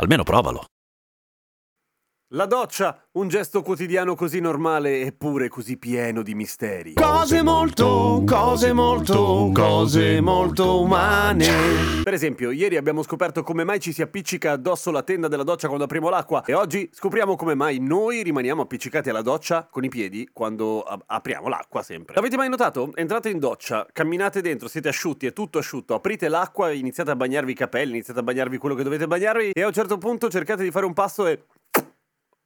Almeno provalo. La doccia, un gesto quotidiano così normale eppure così pieno di misteri. Cose molto, cose molto, cose molto umane. Per esempio, ieri abbiamo scoperto come mai ci si appiccica addosso la tenda della doccia quando apriamo l'acqua e oggi scopriamo come mai noi rimaniamo appiccicati alla doccia con i piedi quando a- apriamo l'acqua sempre. L'avete mai notato? Entrate in doccia, camminate dentro, siete asciutti, è tutto asciutto, aprite l'acqua, iniziate a bagnarvi i capelli, iniziate a bagnarvi quello che dovete bagnarvi e a un certo punto cercate di fare un passo e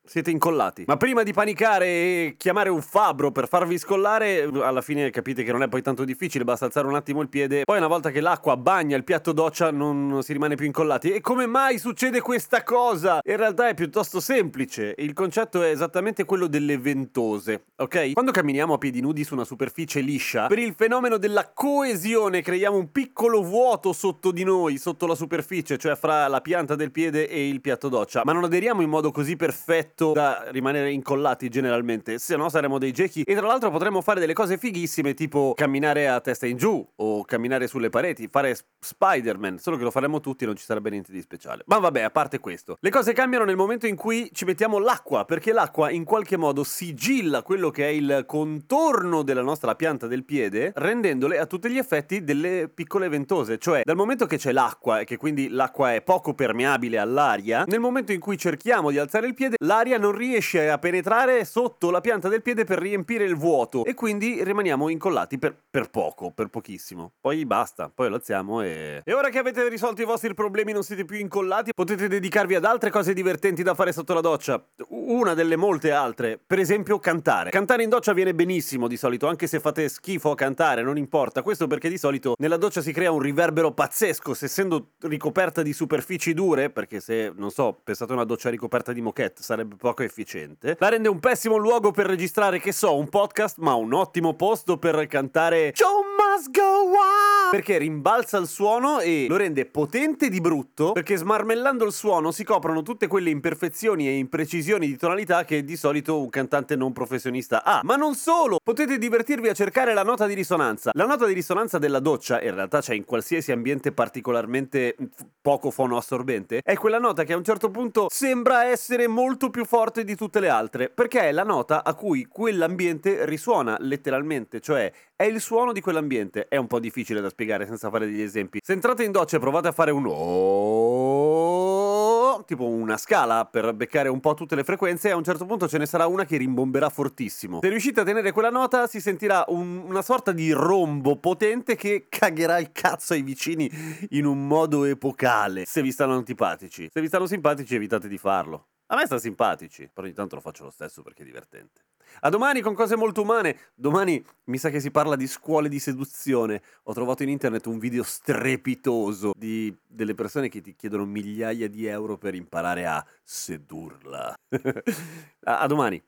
siete incollati. Ma prima di panicare e chiamare un fabbro per farvi scollare, alla fine capite che non è poi tanto difficile, basta alzare un attimo il piede. Poi una volta che l'acqua bagna il piatto doccia non si rimane più incollati. E come mai succede questa cosa? In realtà è piuttosto semplice. Il concetto è esattamente quello delle ventose, ok? Quando camminiamo a piedi nudi su una superficie liscia, per il fenomeno della coesione creiamo un piccolo vuoto sotto di noi, sotto la superficie, cioè fra la pianta del piede e il piatto doccia. Ma non aderiamo in modo così perfetto da rimanere incollati generalmente, se no saremo dei gechi. E tra l'altro potremmo fare delle cose fighissime tipo camminare a testa in giù o camminare sulle pareti, fare Spider-Man, solo che lo faremmo tutti e non ci sarebbe niente di speciale. Ma vabbè, a parte questo, le cose cambiano nel momento in cui ci mettiamo l'acqua, perché l'acqua in qualche modo sigilla quello che è il contorno della nostra pianta del piede, rendendole a tutti gli effetti delle piccole ventose, cioè dal momento che c'è l'acqua e che quindi l'acqua è poco permeabile all'aria, nel momento in cui cerchiamo di alzare il piede, l'aria non riesce a penetrare sotto la pianta del piede per riempire il vuoto e quindi rimaniamo incollati per, per poco, per pochissimo. Poi basta, poi lo alziamo e... E ora che avete risolto i vostri problemi non siete più incollati, potete dedicarvi ad altre cose divertenti da fare sotto la doccia. Una delle molte altre, per esempio cantare. Cantare in doccia viene benissimo di solito, anche se fate schifo a cantare, non importa. Questo perché di solito nella doccia si crea un riverbero pazzesco, se essendo ricoperta di superfici dure, perché se, non so, pensate a una doccia ricoperta di moquette, sarebbe poco efficiente, la rende un pessimo luogo per registrare, che so, un podcast, ma un ottimo posto per cantare go on! Perché rimbalza il suono e lo rende potente di brutto, perché smarmellando il suono si coprono tutte quelle imperfezioni e imprecisioni di tonalità che di solito un cantante non professionista ha. Ma non solo! Potete divertirvi a cercare la nota di risonanza. La nota di risonanza della doccia, in realtà c'è in qualsiasi ambiente particolarmente f- poco fonoassorbente, è quella nota che a un certo punto sembra essere molto più forte di tutte le altre, perché è la nota a cui quell'ambiente risuona letteralmente, cioè è il suono di quell'ambiente. È un po' difficile da spiegare senza fare degli esempi. Se entrate in doccia e provate a fare un oh, tipo una scala per beccare un po' tutte le frequenze, a un certo punto ce ne sarà una che rimbomberà fortissimo. Se riuscite a tenere quella nota, si sentirà un- una sorta di rombo potente che cagherà il cazzo ai vicini in un modo epocale. Se vi stanno antipatici. Se vi stanno simpatici, evitate di farlo. A me sta simpatici, però ogni tanto lo faccio lo stesso perché è divertente. A domani con cose molto umane. Domani mi sa che si parla di scuole di seduzione. Ho trovato in internet un video strepitoso di delle persone che ti chiedono migliaia di euro per imparare a sedurla. a, domani.